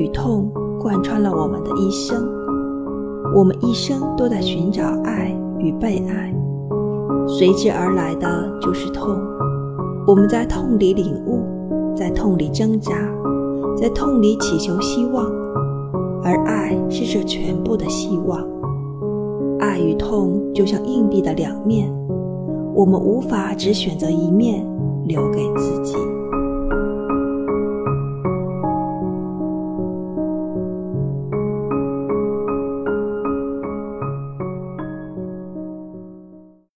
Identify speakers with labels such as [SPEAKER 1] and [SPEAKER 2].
[SPEAKER 1] 与痛贯穿了我们的一生。我们一生都在寻找爱与被爱随之而来的就是痛。我们在痛里领悟在痛里挣扎在痛里祈求希望而爱是这全部的希望。爱与痛就像硬币的两面我们无法只选择一面留给